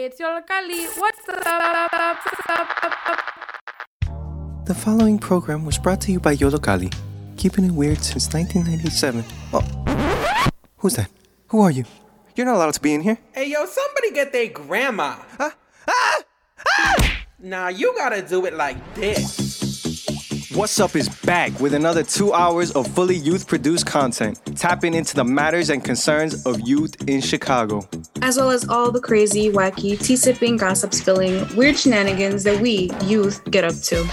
Hey, it's Yollocalli. What's up? The following program was brought to you by Yollocalli, keeping it weird since 1997. Oh, who's that? Who are you? You're not allowed to be in here. Hey, yo, somebody get their grandma. Huh? Ah! Ah! Nah, you gotta do it like this. Wattz Up is back with another two hours of fully youth produced content, tapping into the matters and concerns of youth in Chicago. as well as all the crazy, wacky, tea sipping, gossip spilling, weird shenanigans that we, youth, get up to.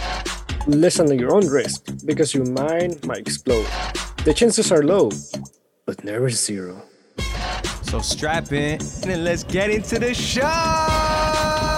Listen at your own risk because your mind might explode. The chances are low, but never zero. So strap in and let's get into the show!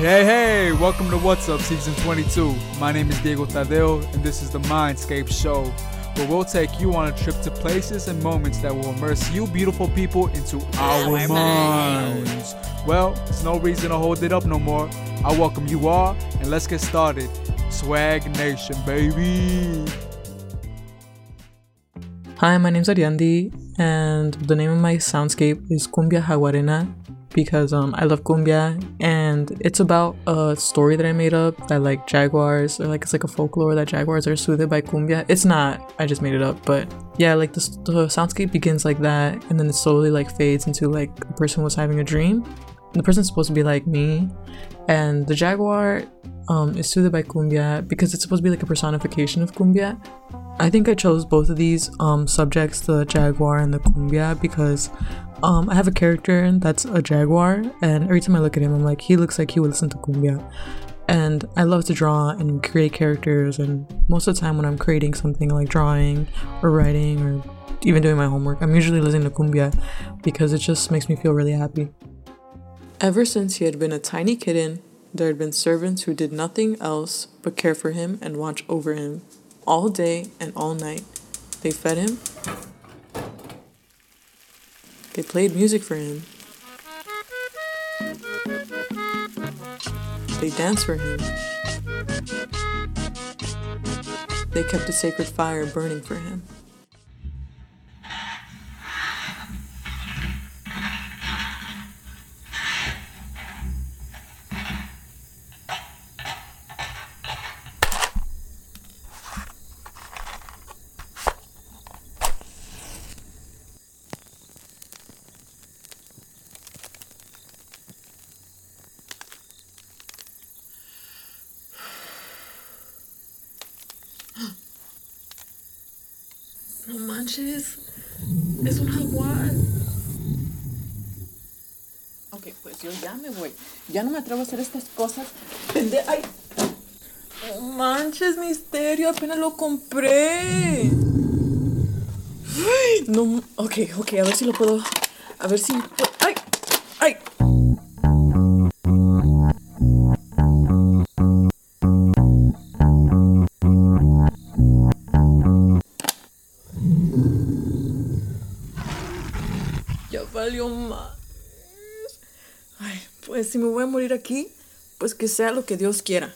Hey, hey, welcome to Wattz Up Season 22. My name is Diego Tadeo, and this is the Mindscape Show, where we'll take you on a trip to places and moments that will immerse you beautiful people into our minds. Well, there's no reason to hold it up no more. I welcome you all, and let's get started. Swag Nation, baby. Hi, my name's Ariandi, and the name of my soundscape is Cumbia Jaguarena because um, I love cumbia, and it's about a story that I made up that like jaguars, or like it's like a folklore that jaguars are soothed by cumbia. It's not, I just made it up, but yeah, like the, the soundscape begins like that, and then it slowly like fades into like a person was having a dream. The person's supposed to be like me, and the jaguar um, is soothed by cumbia because it's supposed to be like a personification of cumbia. I think I chose both of these um, subjects, the jaguar and the cumbia, because um, I have a character that's a jaguar, and every time I look at him, I'm like, he looks like he would listen to cumbia. And I love to draw and create characters, and most of the time when I'm creating something like drawing or writing or even doing my homework, I'm usually listening to cumbia because it just makes me feel really happy. Ever since he had been a tiny kitten, there had been servants who did nothing else but care for him and watch over him all day and all night. They fed him, they played music for him, they danced for him, they kept a sacred fire burning for him. Ya no me atrevo a hacer estas cosas. Pende ay. Manches, misterio, apenas lo compré. No, ok, ok, a ver si lo puedo. A ver si. Si me voy a morir aquí, pues que sea lo que Dios quiera.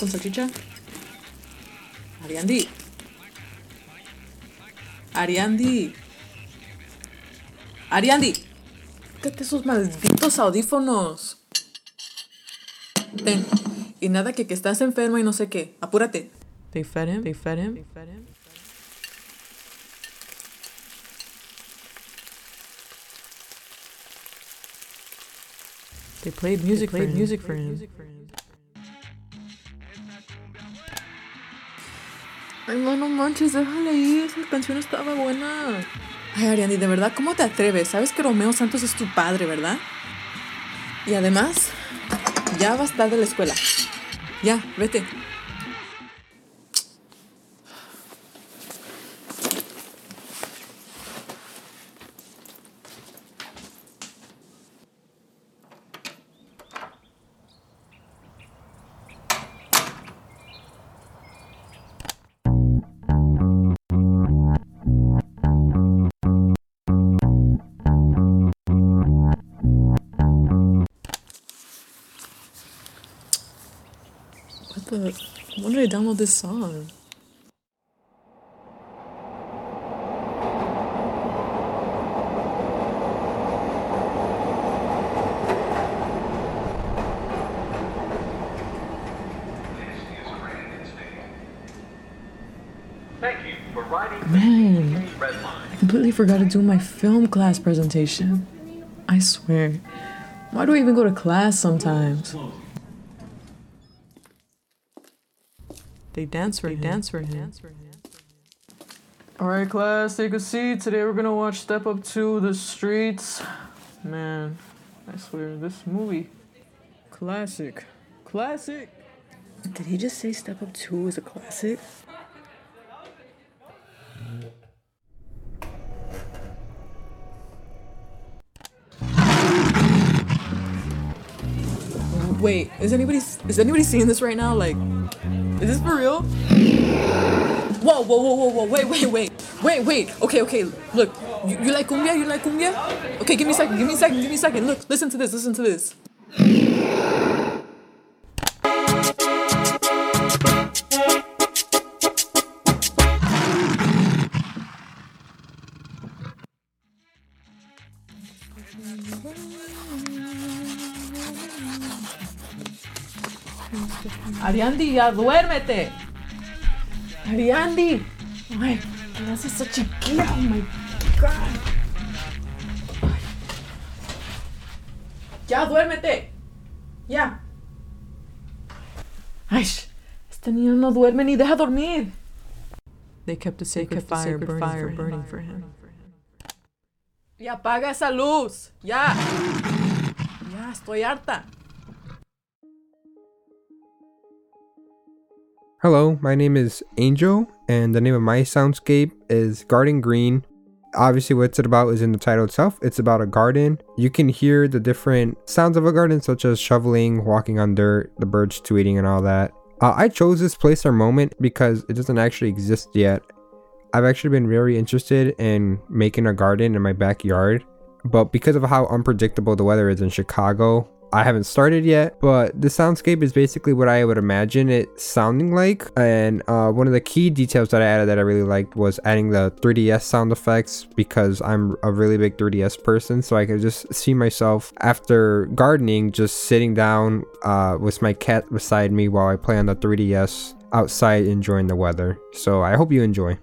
¿Vas a querer huevos con salchicha? Ariandi. Ariandi. Ariandi. Quítate esos malditos audífonos. Ten. Y nada que, que estás enferma y no sé qué. Apúrate. They fed him. They fed him. They fed him. They played music. They played music for him. Ay, no, manches, déjale ir. Esa canción estaba buena. Ay, Ariandi, de verdad, ¿cómo te atreves? Sabes que Romeo Santos es tu padre, ¿verdad? Y además, ya vas tarde de la escuela. Ya, vete. When did I download this song? Thank you for riding Man, I completely forgot to do my film class presentation. I swear. Why do I even go to class sometimes? They dance for him. Dance for him. Alright, class, take a seat. Today we're gonna watch Step Up 2 the Streets. Man, I swear, this movie. Classic. Classic. Did he just say Step Up 2 is a classic? Wait, is anybody is anybody seeing this right now? Like, is this for real? Whoa, whoa, whoa, whoa, whoa! Wait, wait, wait, wait, wait. Okay, okay. Look, you, you like cumbia? You like cumbia? Okay, give me a second. Give me a second. Give me a second. Look, listen to this. Listen to this. Ariandi, ya duérmete. Ariandi. Ay, ¿qué haces esa chiquilla? Oh my god. Ay. Ya duérmete. Ya. Ay, este niño no duerme ni deja dormir. They kept a sacred fire, burning, fire for burning for him. Ya apaga esa luz. Ya. Ya, estoy harta. Hello, my name is Angel, and the name of my soundscape is Garden Green. Obviously, what's it about is in the title itself. It's about a garden. You can hear the different sounds of a garden, such as shoveling, walking on dirt, the birds tweeting, and all that. Uh, I chose this place or moment because it doesn't actually exist yet. I've actually been very interested in making a garden in my backyard, but because of how unpredictable the weather is in Chicago, I haven't started yet, but the soundscape is basically what I would imagine it sounding like. And uh, one of the key details that I added that I really liked was adding the 3DS sound effects because I'm a really big 3DS person. So I could just see myself after gardening, just sitting down uh, with my cat beside me while I play on the 3DS outside enjoying the weather. So I hope you enjoy.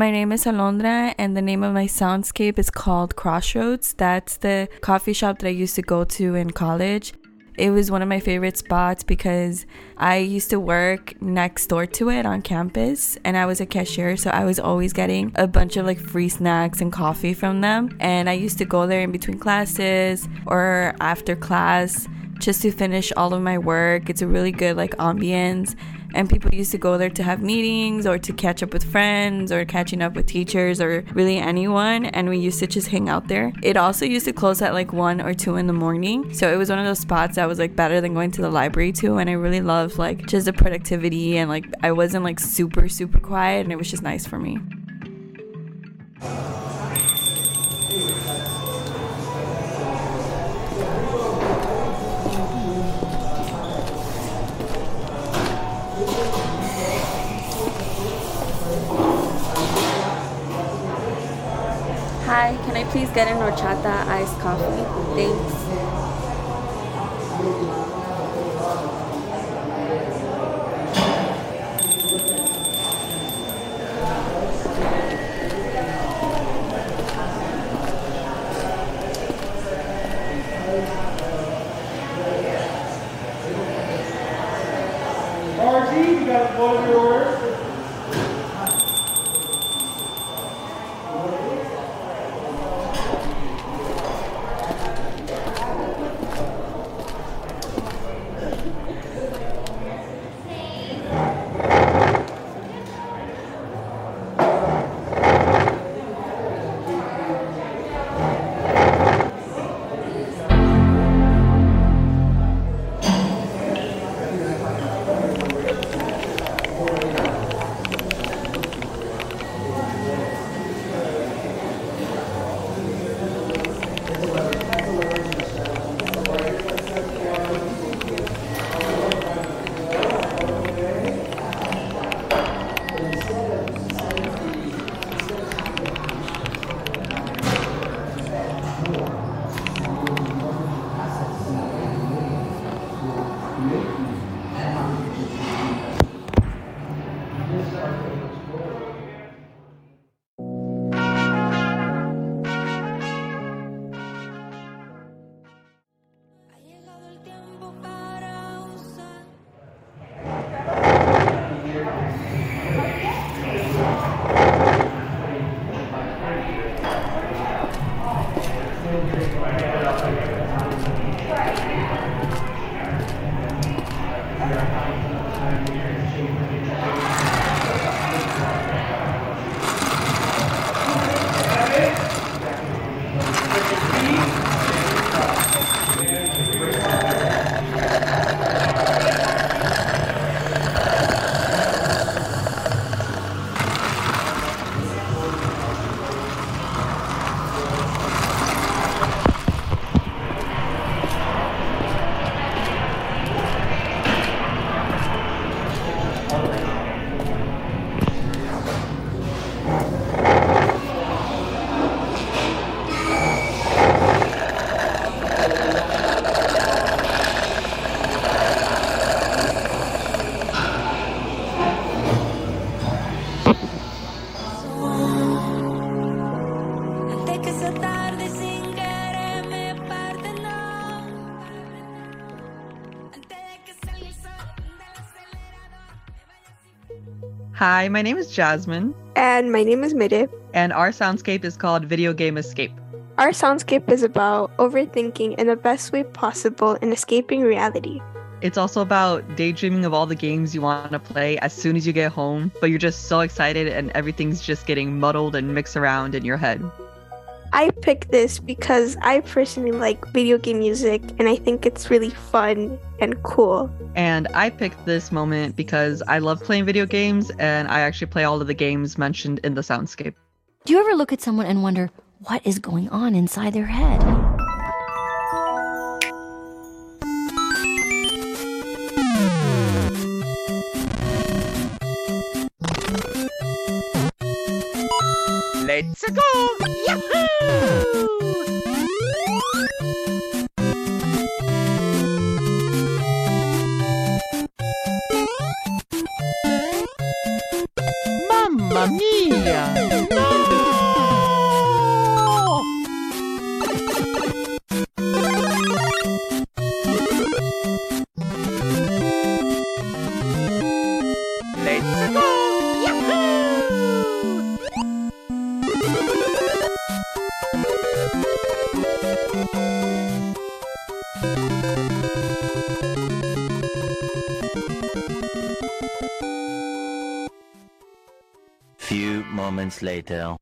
My name is Alondra, and the name of my soundscape is called Crossroads. That's the coffee shop that I used to go to in college. It was one of my favorite spots because I used to work next door to it on campus and I was a cashier, so I was always getting a bunch of like free snacks and coffee from them. And I used to go there in between classes or after class just to finish all of my work. It's a really good like ambience and people used to go there to have meetings or to catch up with friends or catching up with teachers or really anyone. And we used to just hang out there. It also used to close at like 1 or 2 in the morning. So it was one of those spots that was like better than going to the library too. And i really loved like just the productivity. And like i wasn't like super super quiet. And it was just nice for me Hi, can I please get an horchata iced coffee? Thanks. Hi, my name is Jasmine. And my name is Mide. And our soundscape is called Video Game Escape. Our soundscape is about overthinking in the best way possible and escaping reality. It's also about daydreaming of all the games you want to play as soon as you get home, but you're just so excited and everything's just getting muddled and mixed around in your head. I picked this because I personally like video game music and I think it's really fun and cool. And I picked this moment because I love playing video games and I actually play all of the games mentioned in the soundscape. Do you ever look at someone and wonder what is going on inside their head? Let's go! Later.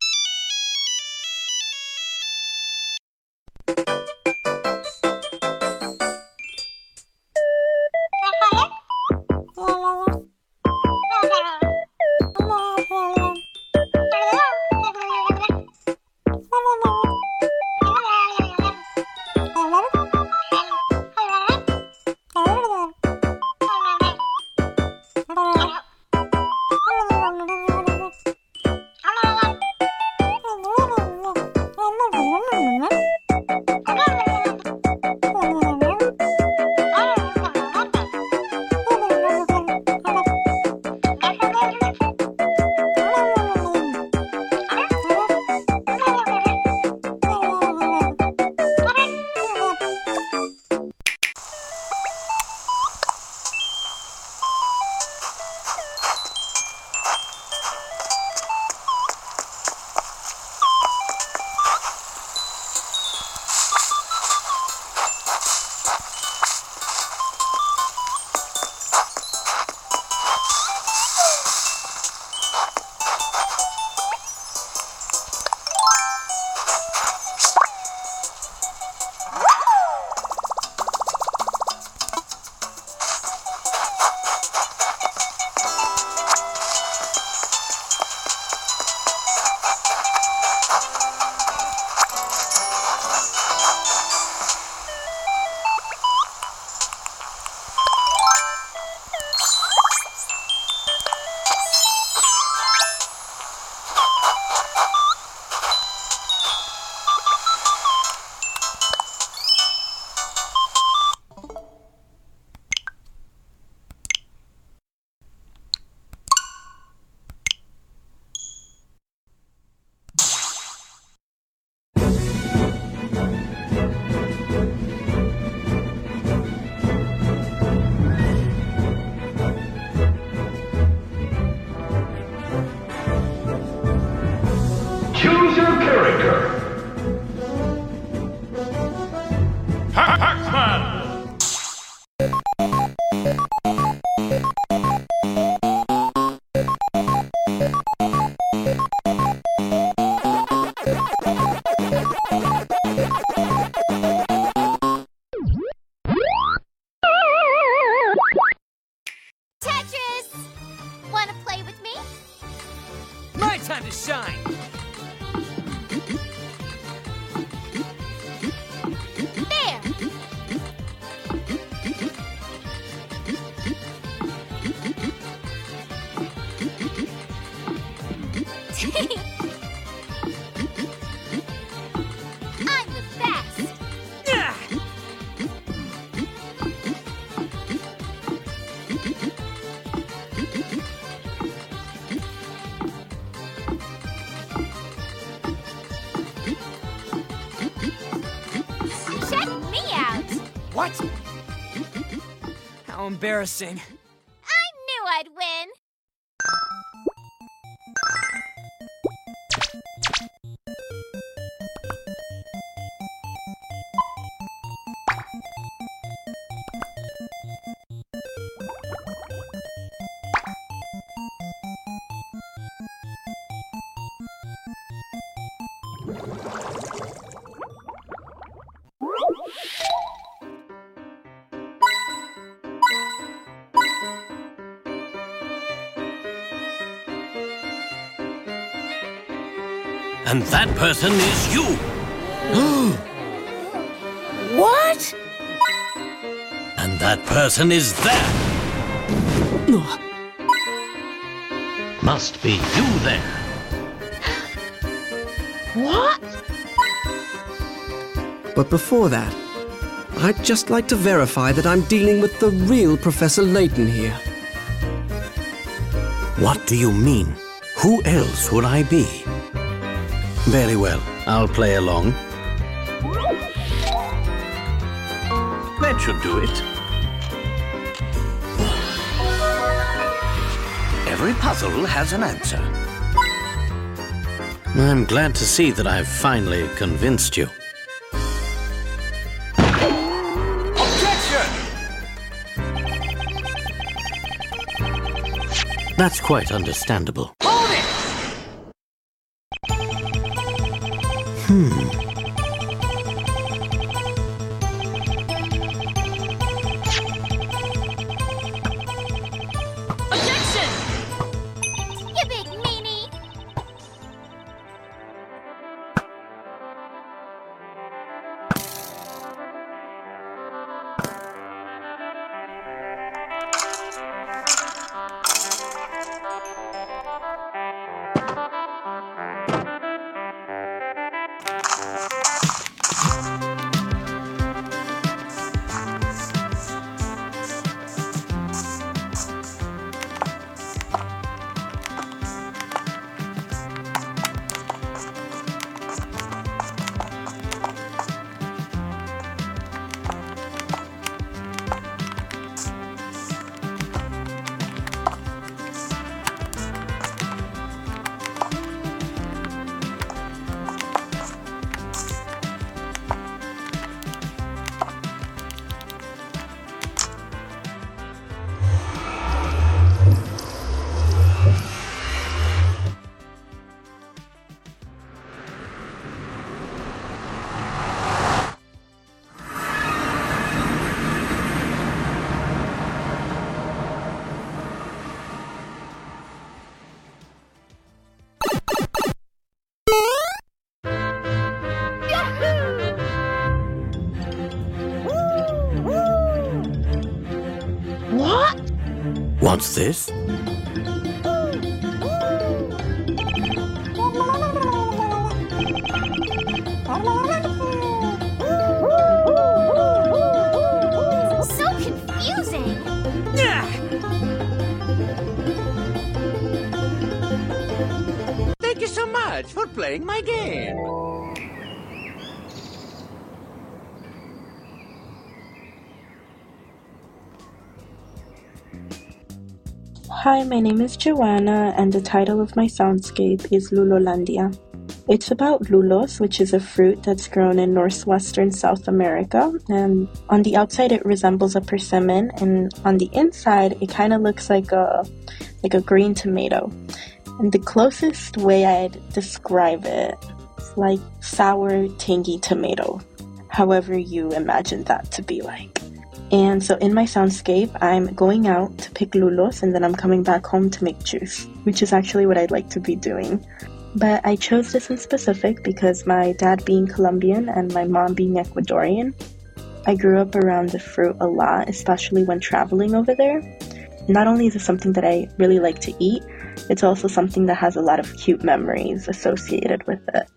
Embarrassing. And that person is you. What? And that person is there. Must be you there! What? But before that, I'd just like to verify that I'm dealing with the real Professor Layton here. What do you mean? Who else would I be? Very well, I'll play along. That should do it. Every puzzle has an answer. I'm glad to see that I've finally convinced you. Objection! That's quite understandable. Hmm. Much for playing my game. Hi, my name is Joanna, and the title of my soundscape is Lulolandia. It's about lulos, which is a fruit that's grown in northwestern South America. And on the outside, it resembles a persimmon, and on the inside, it kind of looks like a like a green tomato. And the closest way I'd describe it is like sour, tangy tomato. However, you imagine that to be like. And so in my soundscape, I'm going out to pick lulos and then I'm coming back home to make juice, which is actually what I'd like to be doing. But I chose this in specific because my dad being Colombian and my mom being Ecuadorian, I grew up around the fruit a lot, especially when traveling over there. Not only is it something that I really like to eat, it's also something that has a lot of cute memories associated with it.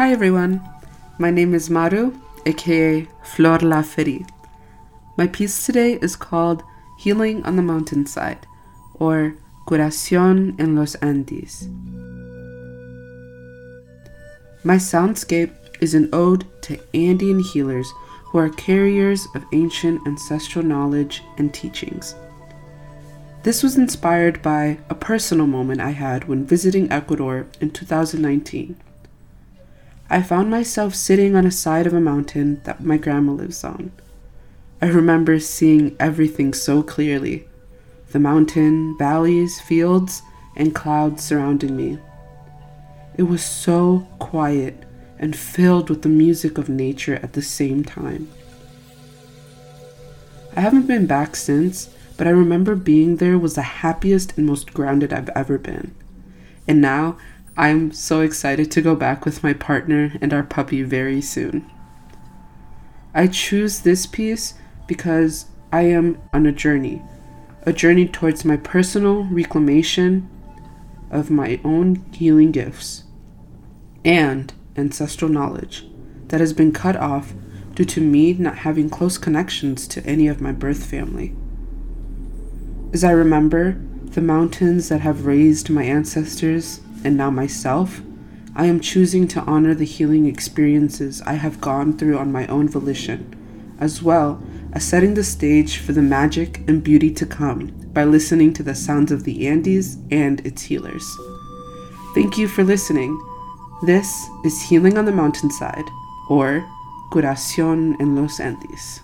Hi everyone, my name is Maru, aka Flor La. My piece today is called Healing on the Mountainside, or Curación en los Andes. My soundscape is an ode to Andean healers who are carriers of ancient ancestral knowledge and teachings. This was inspired by a personal moment I had when visiting Ecuador in 2019. I found myself sitting on a side of a mountain that my grandma lives on. I remember seeing everything so clearly the mountain, valleys, fields, and clouds surrounding me. It was so quiet and filled with the music of nature at the same time. I haven't been back since, but I remember being there was the happiest and most grounded I've ever been. And now I'm so excited to go back with my partner and our puppy very soon. I choose this piece because I am on a journey, a journey towards my personal reclamation of my own healing gifts and ancestral knowledge that has been cut off due to me not having close connections to any of my birth family. As I remember the mountains that have raised my ancestors and now myself, I am choosing to honor the healing experiences I have gone through on my own volition, as well as setting the stage for the magic and beauty to come by listening to the sounds of the Andes and its healers. Thank you for listening. This is Healing on the Mountainside, or Curación en los Andes.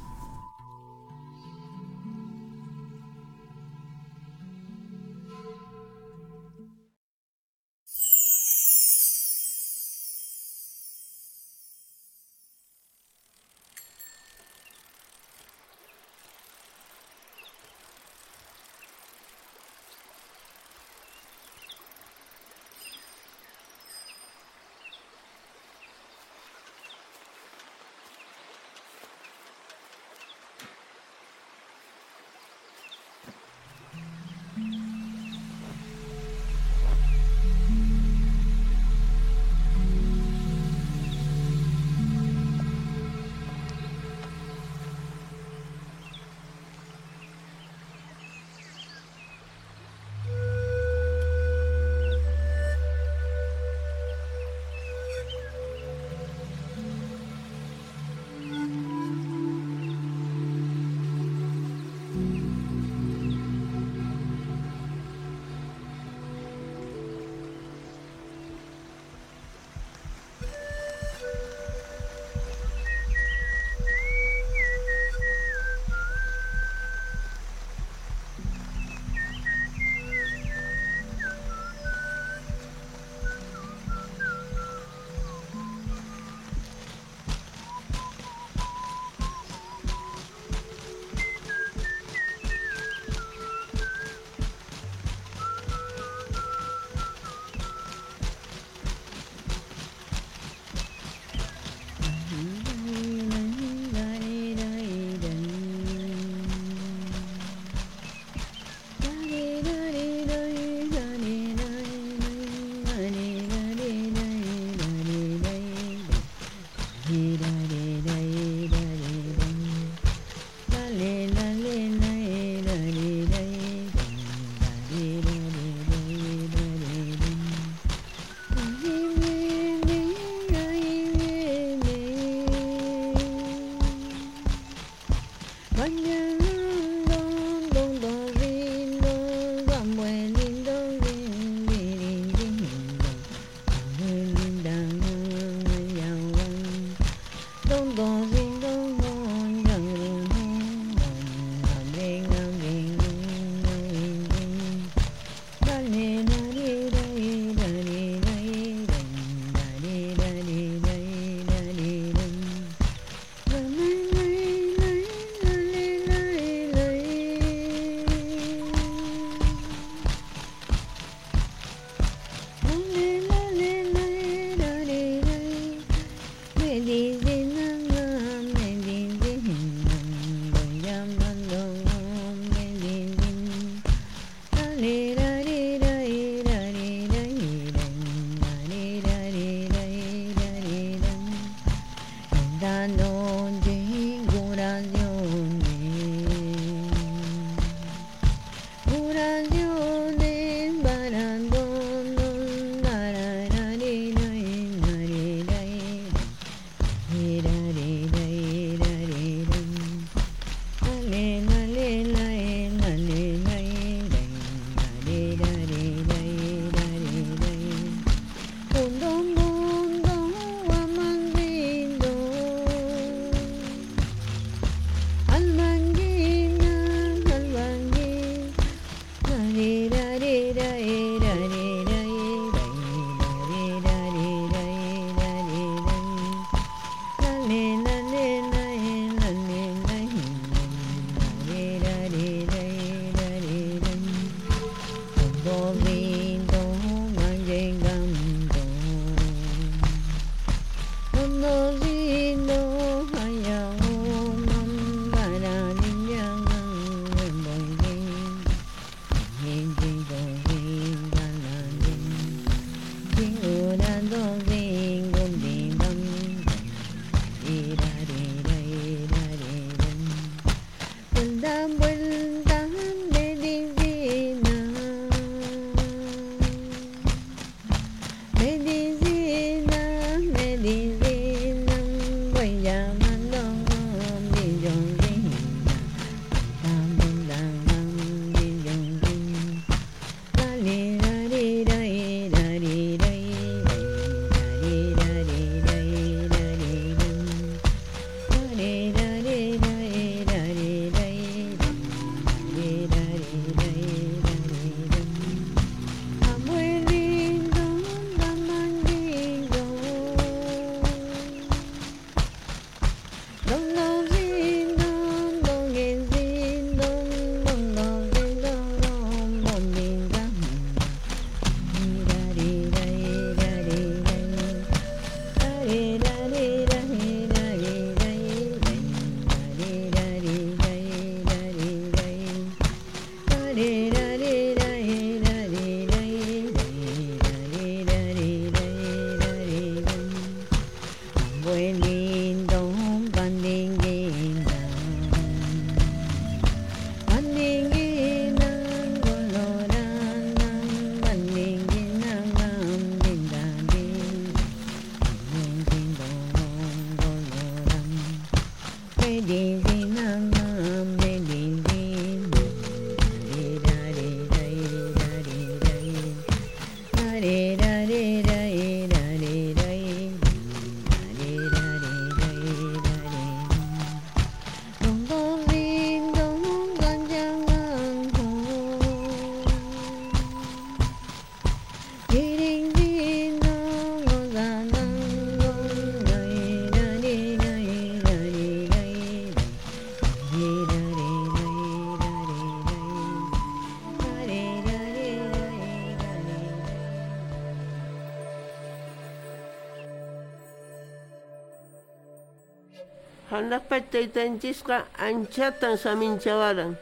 परतैतांचीच आमच्या Samin Chavaran.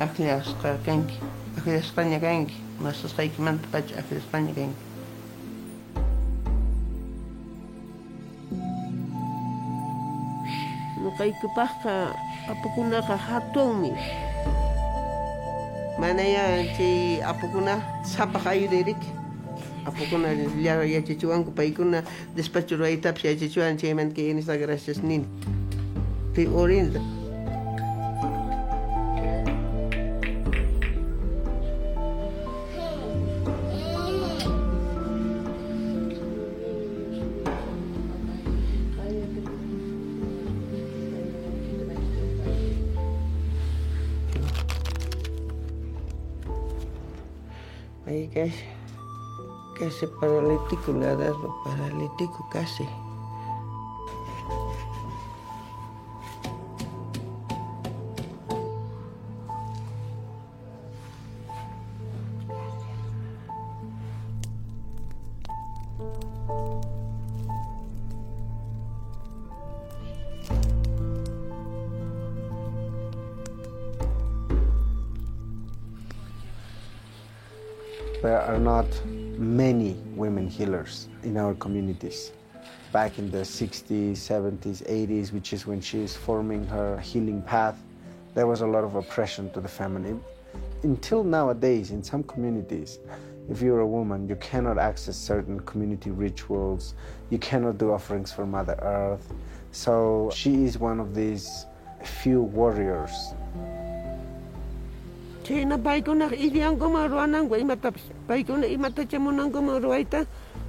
Aqui é as canque, aqui é as canque, mas as é mas as canque. kaykupaqqa apukunaqa mana ya si apukuna sapakaiu Derek apukuna yachachiwanku paykuna despacho ruwaytapis yachachiwan chaymanta kay inista gracias nin pi orinda. ese paralítico le ha paralítico casi. In our communities. Back in the 60s, 70s, 80s, which is when she is forming her healing path, there was a lot of oppression to the feminine. Until nowadays, in some communities, if you're a woman, you cannot access certain community rituals, you cannot do offerings for Mother Earth. So she is one of these few warriors China baiko na idiang ko maruanang ko imataps. Baiko na imata chamunang ko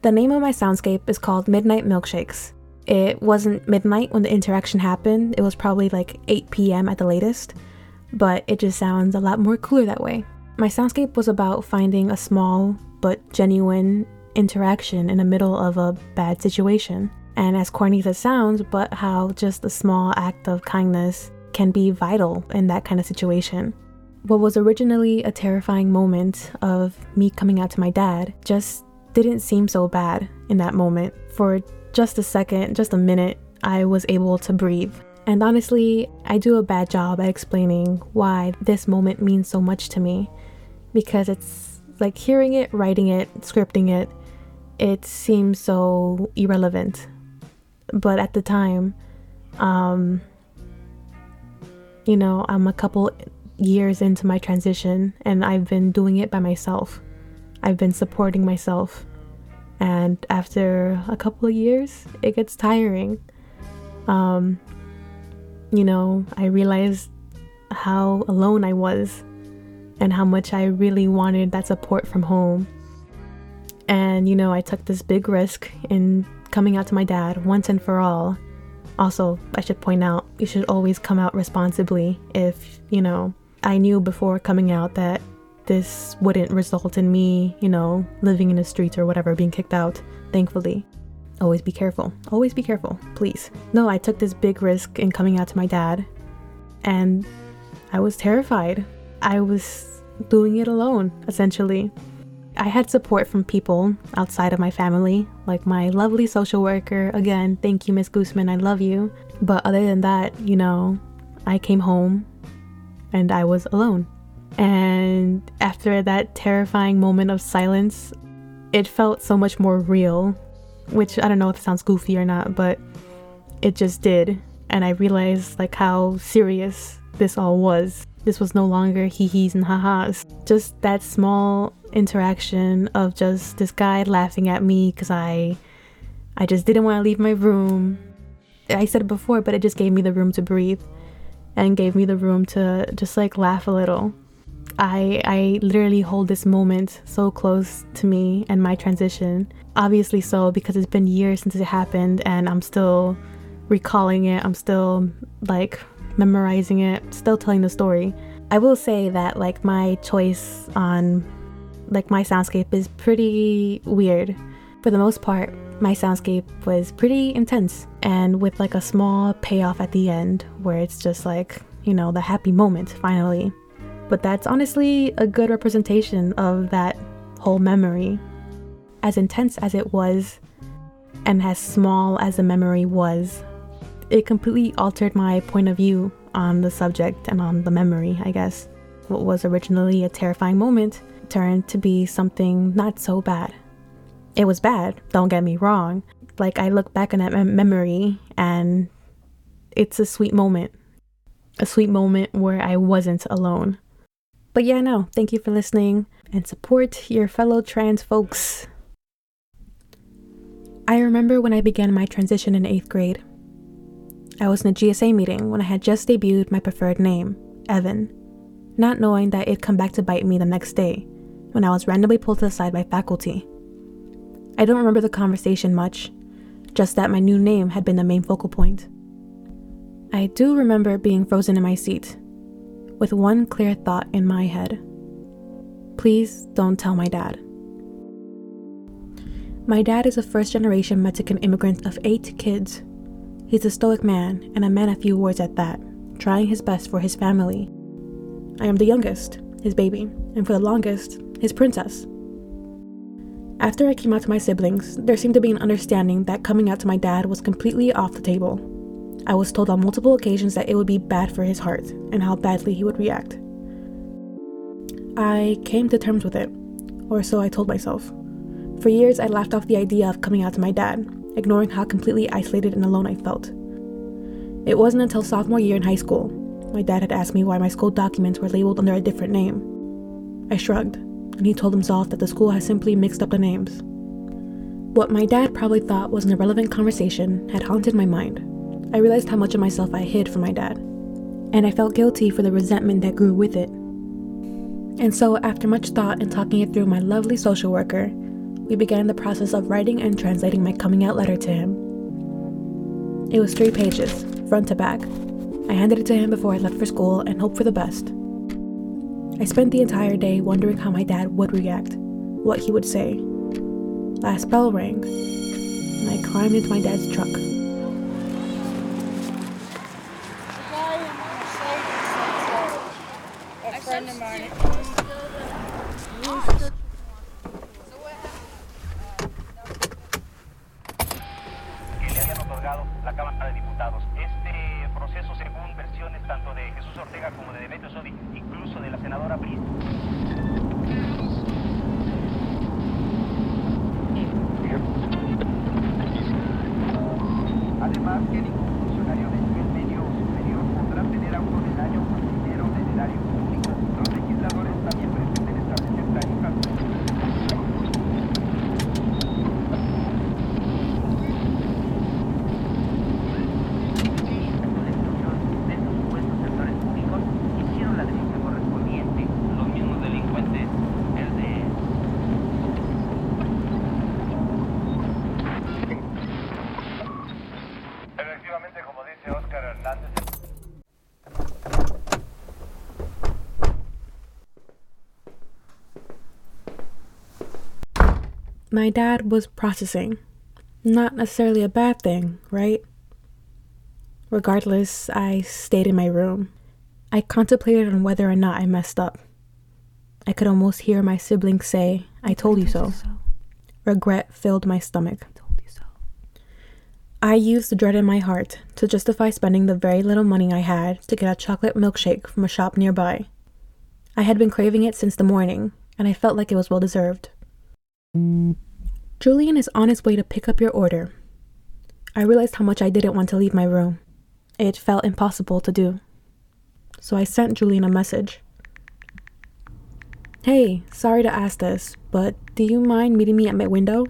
The name of my soundscape is called Midnight Milkshakes. It wasn't midnight when the interaction happened, it was probably like 8 p.m. at the latest, but it just sounds a lot more cooler that way. My soundscape was about finding a small but genuine interaction in the middle of a bad situation. And as corny as it sounds, but how just a small act of kindness can be vital in that kind of situation. What was originally a terrifying moment of me coming out to my dad just didn't seem so bad in that moment. For just a second, just a minute, I was able to breathe. And honestly, I do a bad job at explaining why this moment means so much to me because it's like hearing it, writing it, scripting it, it seems so irrelevant. But at the time, um, you know, I'm a couple years into my transition and I've been doing it by myself. I've been supporting myself. And after a couple of years, it gets tiring. Um, you know, I realized how alone I was and how much I really wanted that support from home. And, you know, I took this big risk in coming out to my dad once and for all. Also, I should point out, you should always come out responsibly if, you know, I knew before coming out that this wouldn't result in me, you know, living in the streets or whatever, being kicked out, thankfully. Always be careful. Always be careful, please. No, I took this big risk in coming out to my dad, and I was terrified. I was doing it alone, essentially. I had support from people outside of my family, like my lovely social worker. Again, thank you, Miss Guzman, I love you. But other than that, you know, I came home and I was alone. And after that terrifying moment of silence, it felt so much more real, which I don't know if it sounds goofy or not, but it just did. And I realized like how serious this all was. This was no longer hee hees and ha ha's. Just that small interaction of just this guy laughing at me because I I just didn't want to leave my room. I said it before, but it just gave me the room to breathe and gave me the room to just like laugh a little. I I literally hold this moment so close to me and my transition. Obviously so because it's been years since it happened and I'm still recalling it. I'm still like memorizing it, still telling the story. I will say that like my choice on like my soundscape is pretty weird. For the most part, my soundscape was pretty intense and with like a small payoff at the end where it's just like, you know, the happy moment finally. But that's honestly a good representation of that whole memory. As intense as it was, and as small as the memory was, it completely altered my point of view on the subject and on the memory, I guess. What was originally a terrifying moment turned to be something not so bad. It was bad, don't get me wrong. Like, I look back on that mem- memory and it's a sweet moment. A sweet moment where I wasn't alone. But yeah, no, thank you for listening and support your fellow trans folks. I remember when I began my transition in eighth grade. I was in a GSA meeting when I had just debuted my preferred name, Evan, not knowing that it'd come back to bite me the next day when I was randomly pulled to the side by faculty. I don't remember the conversation much, just that my new name had been the main focal point. I do remember being frozen in my seat, with one clear thought in my head please don't tell my dad. My dad is a first generation Mexican immigrant of eight kids. He's a stoic man, and a man of few words at that, trying his best for his family. I am the youngest, his baby, and for the longest, his princess. After I came out to my siblings, there seemed to be an understanding that coming out to my dad was completely off the table. I was told on multiple occasions that it would be bad for his heart and how badly he would react. I came to terms with it, or so I told myself. For years, I laughed off the idea of coming out to my dad, ignoring how completely isolated and alone I felt. It wasn't until sophomore year in high school, my dad had asked me why my school documents were labeled under a different name. I shrugged, and he told himself that the school had simply mixed up the names. What my dad probably thought was an irrelevant conversation had haunted my mind. I realized how much of myself I hid from my dad, and I felt guilty for the resentment that grew with it. And so, after much thought and talking it through my lovely social worker, we began the process of writing and translating my coming out letter to him. It was three pages, front to back. I handed it to him before I left for school and hoped for the best. I spent the entire day wondering how my dad would react, what he would say. Last bell rang, and I climbed into my dad's truck. My dad was processing. Not necessarily a bad thing, right? Regardless, I stayed in my room. I contemplated on whether or not I messed up. I could almost hear my siblings say, I told you so. Regret filled my stomach. I used the dread in my heart to justify spending the very little money I had to get a chocolate milkshake from a shop nearby. I had been craving it since the morning, and I felt like it was well deserved. Julian is on his way to pick up your order. I realized how much I didn't want to leave my room. It felt impossible to do. So I sent Julian a message. Hey, sorry to ask this, but do you mind meeting me at my window?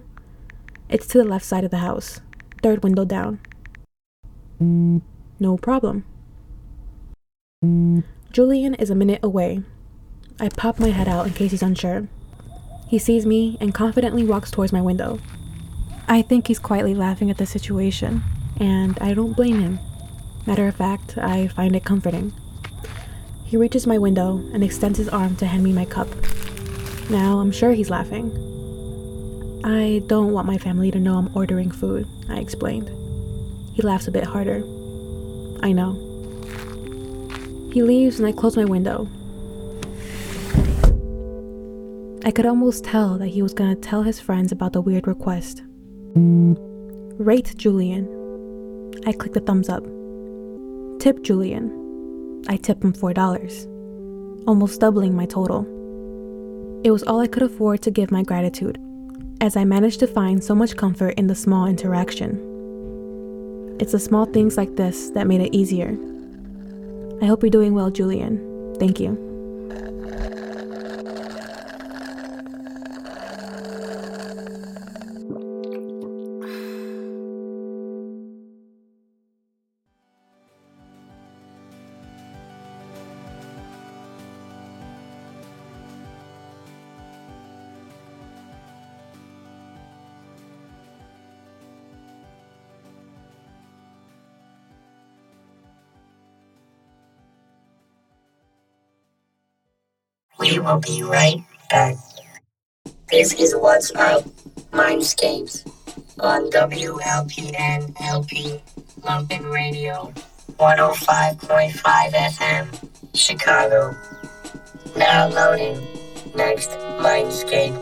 It's to the left side of the house, third window down. No problem. Julian is a minute away. I pop my head out in case he's unsure. He sees me and confidently walks towards my window. I think he's quietly laughing at the situation, and I don't blame him. Matter of fact, I find it comforting. He reaches my window and extends his arm to hand me my cup. Now I'm sure he's laughing. I don't want my family to know I'm ordering food, I explained. He laughs a bit harder. I know. He leaves and I close my window. I could almost tell that he was gonna tell his friends about the weird request. Rate Julian. I click the thumbs up. Tip Julian. I tip him $4, almost doubling my total. It was all I could afford to give my gratitude, as I managed to find so much comfort in the small interaction. It's the small things like this that made it easier. I hope you're doing well, Julian. Thank you. We will be right back. This is Wattz Up Mindscapes on WLPN LP Lumpen Radio 105.5 FM Chicago. Now loading next Mindscape.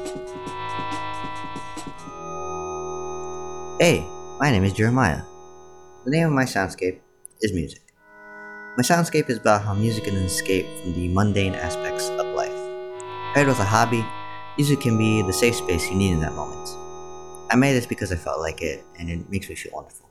Hey, my name is Jeremiah. The name of my soundscape is music. My soundscape is about how music can escape from the mundane aspects of. Paired with a hobby, music can be the safe space you need in that moment. I made this because I felt like it, and it makes me feel wonderful.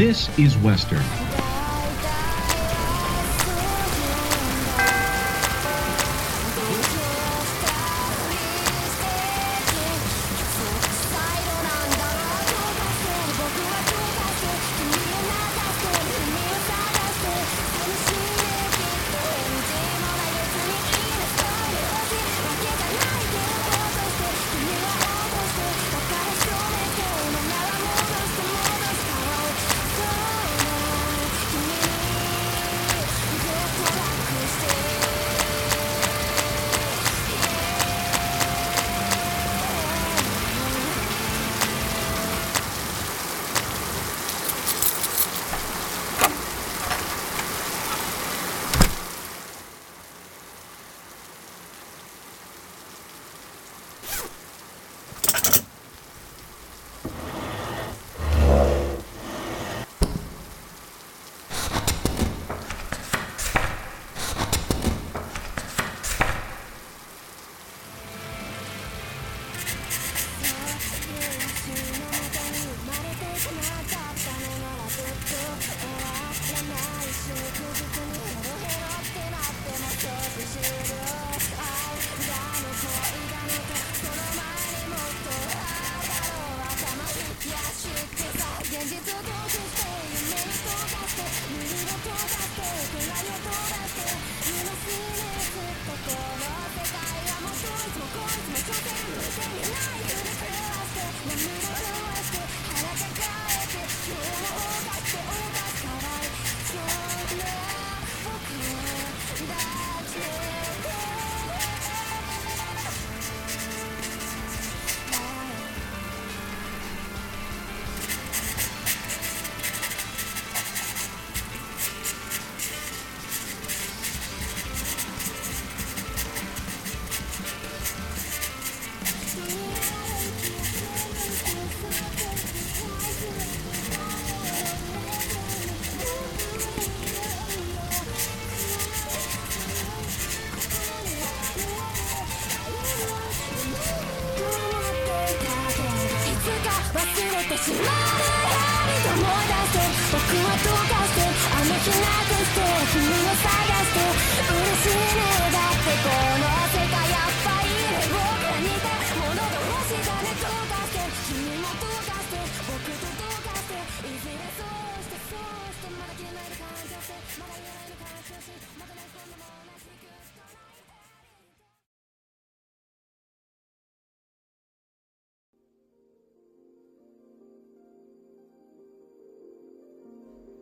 This is Western.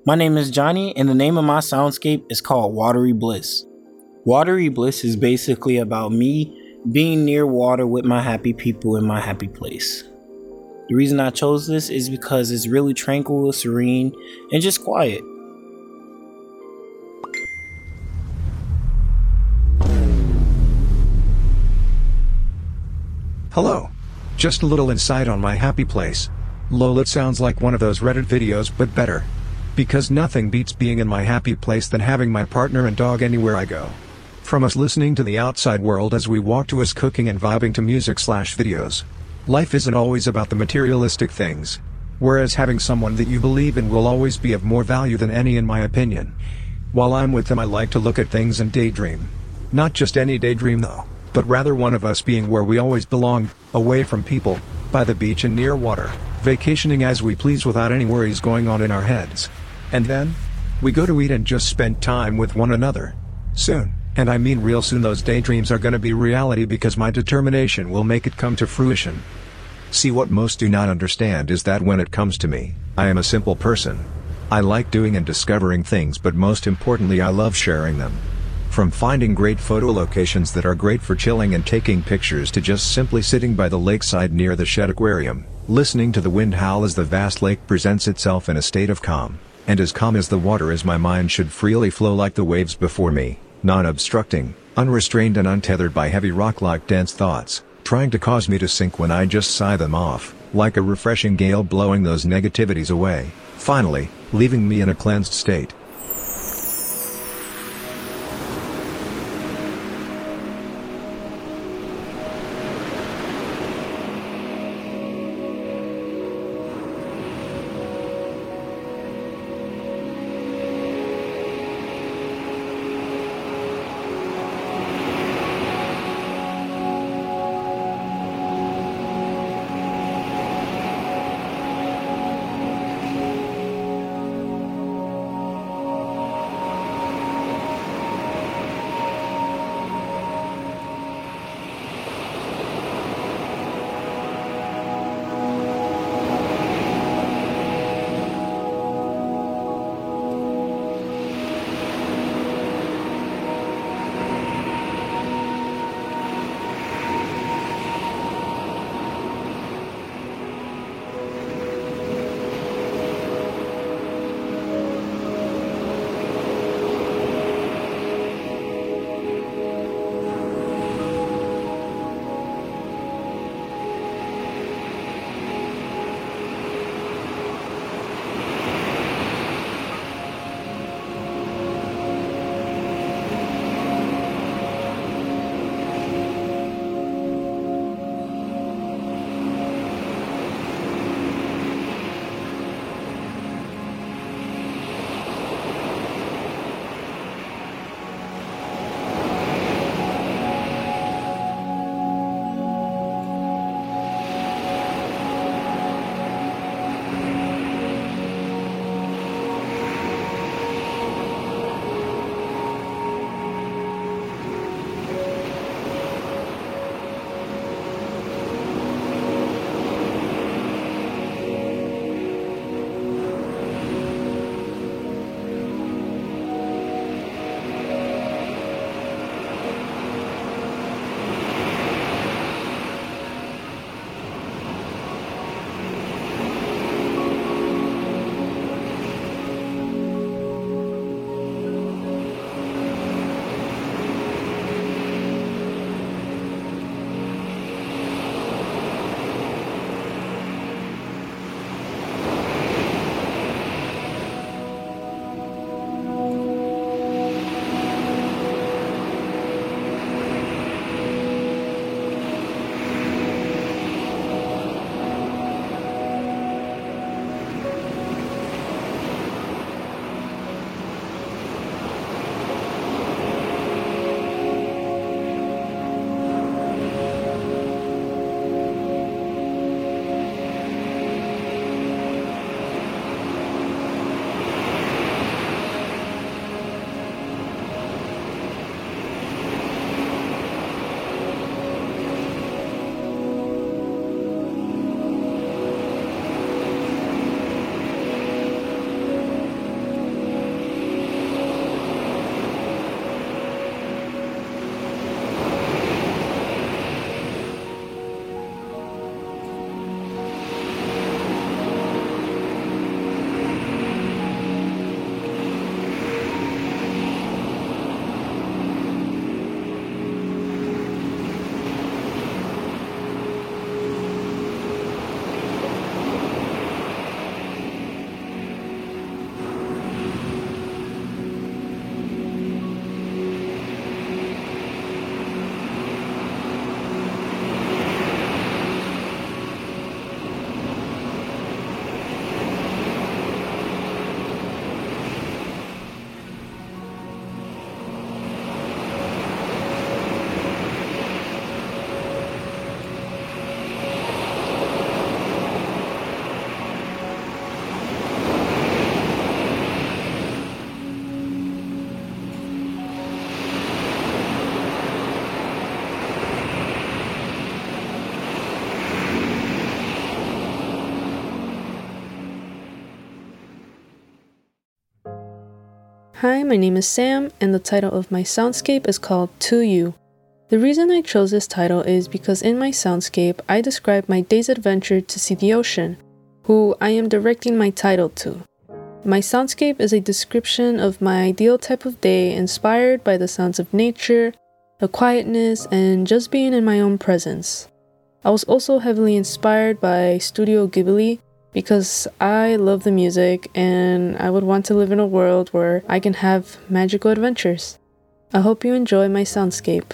My name is Johnny, and the name of my soundscape is called Watery Bliss. Watery Bliss is basically about me being near water with my happy people in my happy place. The reason I chose this is because it's really tranquil, serene, and just quiet. Hello. Just a little insight on my happy place. Lol, it sounds like one of those Reddit videos, but better. Because nothing beats being in my happy place than having my partner and dog anywhere I go. From us listening to the outside world as we walk to us cooking and vibing to music slash videos. Life isn't always about the materialistic things. Whereas having someone that you believe in will always be of more value than any in my opinion. While I'm with them I like to look at things and daydream. Not just any daydream though, but rather one of us being where we always belong, away from people, by the beach and near water, vacationing as we please without any worries going on in our heads. And then? We go to eat and just spend time with one another. Soon, and I mean real soon those daydreams are gonna be reality because my determination will make it come to fruition. See what most do not understand is that when it comes to me, I am a simple person. I like doing and discovering things but most importantly I love sharing them. From finding great photo locations that are great for chilling and taking pictures to just simply sitting by the lakeside near the Shedd Aquarium, listening to the wind howl as the vast lake presents itself in a state of calm, and as calm as the water as my mind should freely flow like the waves before me, non-obstructing, unrestrained and untethered by heavy rock-like dense thoughts, trying to cause me to sink when I just sigh them off, like a refreshing gale blowing those negativities away, finally, leaving me in a cleansed state. Hi, my name is Sam, and the title of my soundscape is called To You. The reason I chose this title is because in my soundscape, I describe my day's adventure to see the ocean, who I am directing my title to. My soundscape is a description of my ideal type of day inspired by the sounds of nature, the quietness, and just being in my own presence. I was also heavily inspired by Studio Ghibli because I love the music and I would want to live in a world where I can have magical adventures. I hope you enjoy my soundscape.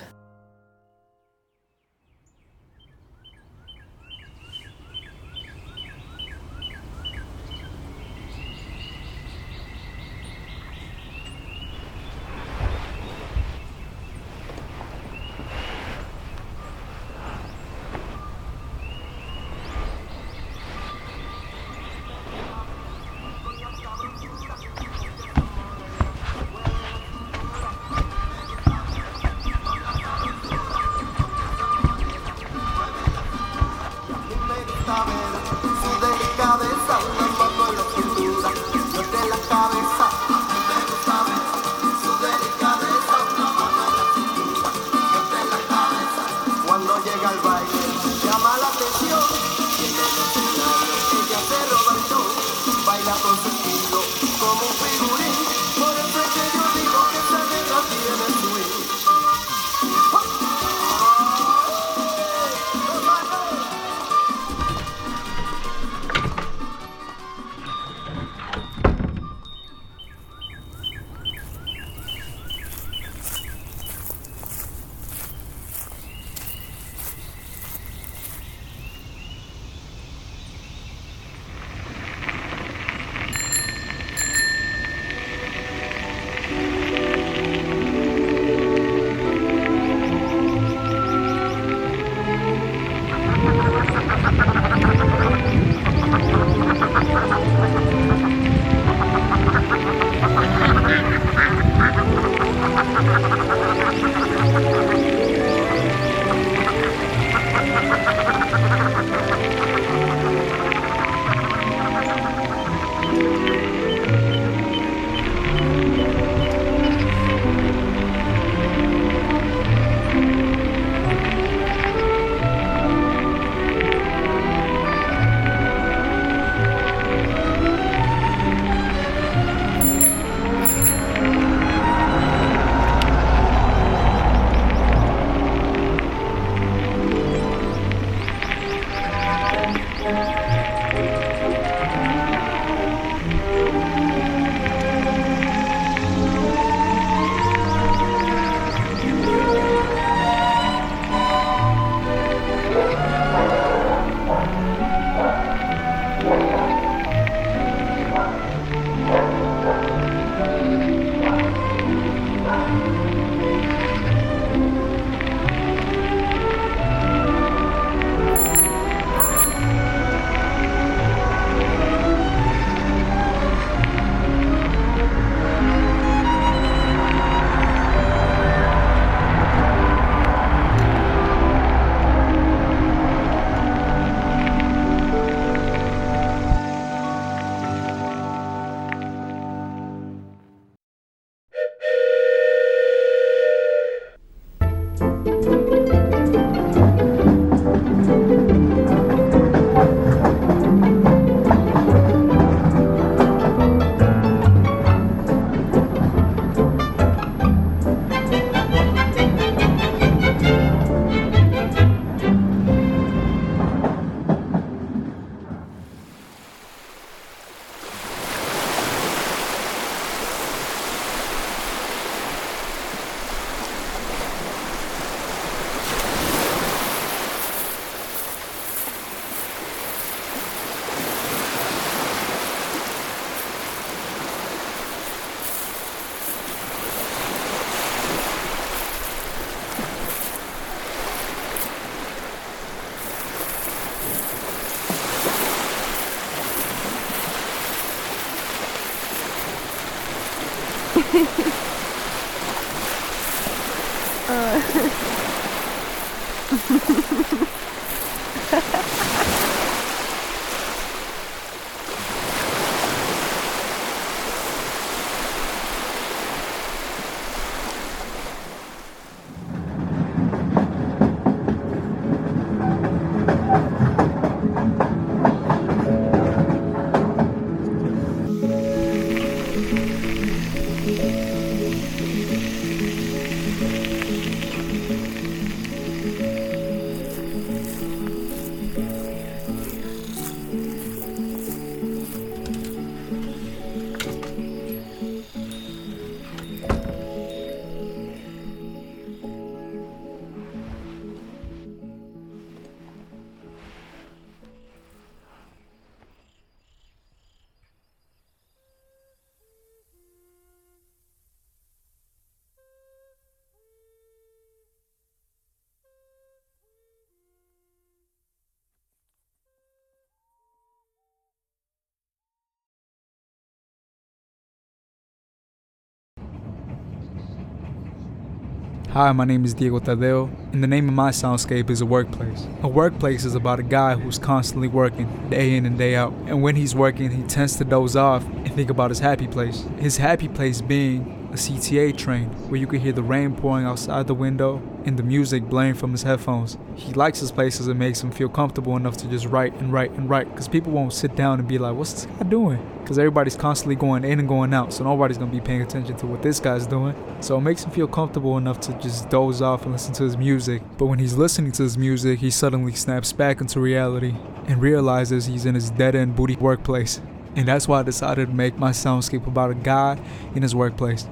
Hi, my name is Diego Tadeo, and the name of my soundscape is a workplace. A workplace is about a guy who's constantly working, day in and day out. And when he's working, he tends to doze off and think about his happy place. His happy place being a CTA train, where you can hear the rain pouring outside the window and the music blaring from his headphones. He likes his places and makes him feel comfortable enough to just write and write and write, because people won't sit down and be like, what's this guy doing? Because everybody's constantly going in and going out, so nobody's gonna be paying attention to what this guy's doing. So it makes him feel comfortable enough to just doze off and listen to his music. But when he's listening to his music, he suddenly snaps back into reality and realizes he's in his dead end booty workplace. And that's why I decided to make my soundscape about a guy in his workplace.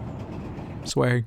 Swag.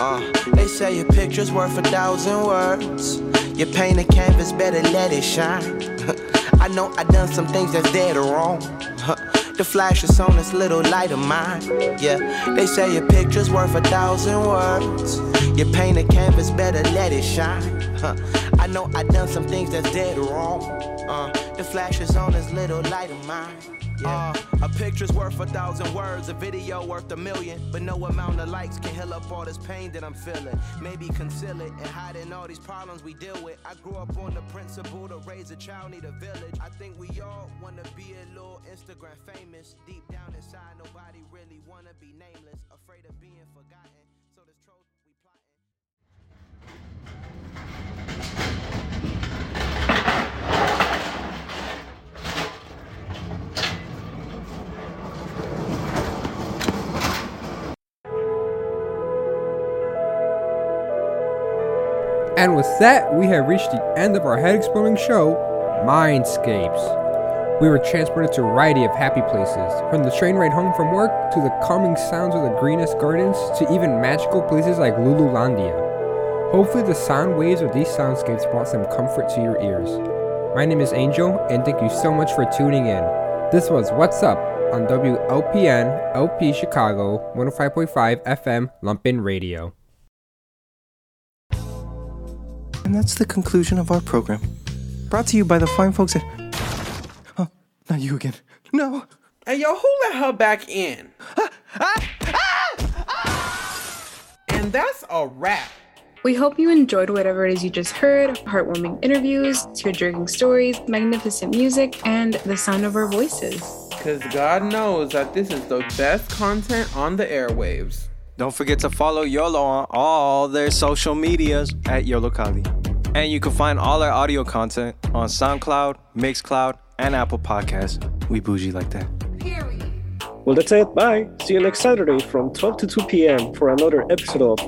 Uh, they say your picture's worth a thousand words. You paint a canvas, better let it shine. I know I done some things that's dead or wrong. The flash is on this little light of mine. Yeah, they say your picture's worth a thousand words. You paint a canvas, better let it shine. I know I done some things that's dead wrong. Uh, the flash is on this little light of mine. Yeah. Uh, a picture's worth a thousand words, a video worth a million. But no amount of likes can heal up all this pain that I'm feeling. Maybe conceal it and hide in all these problems we deal with. I grew up on the principle to raise a child need a village. I think we all wanna be a little Instagram famous. Deep down inside, nobody really wanna be nameless. Afraid of being forgotten. So this troll we plotting. And with that, we have reached the end of our head exploding show, Mindscapes. We were transported to a variety of happy places, from the train ride home from work to the calming sounds of the greenest gardens to even magical places like Lululandia. Hopefully, the sound waves of these soundscapes brought some comfort to your ears. My name is Angel, and thank you so much for tuning in. This was Wattz Up on WLPN LP Chicago 105.5 FM Lumpen Radio. And that's the conclusion of our program. Brought to you by the fine folks at. Oh, not you again. No. Hey, yo, who let her back in? Ah, ah, ah! and that's a wrap. We hope you enjoyed whatever it is you just heard heartwarming interviews, tear jerking stories, magnificent music, and the sound of our voices. Because God knows that this is the best content on the airwaves. Don't forget to follow YOLO on all their social medias at Yollocalli. And you can find all our audio content on SoundCloud, Mixcloud, and Apple Podcasts. We bougie like that. Well, that's it. Bye. See you next Saturday from 12 to 2 p.m. for another episode of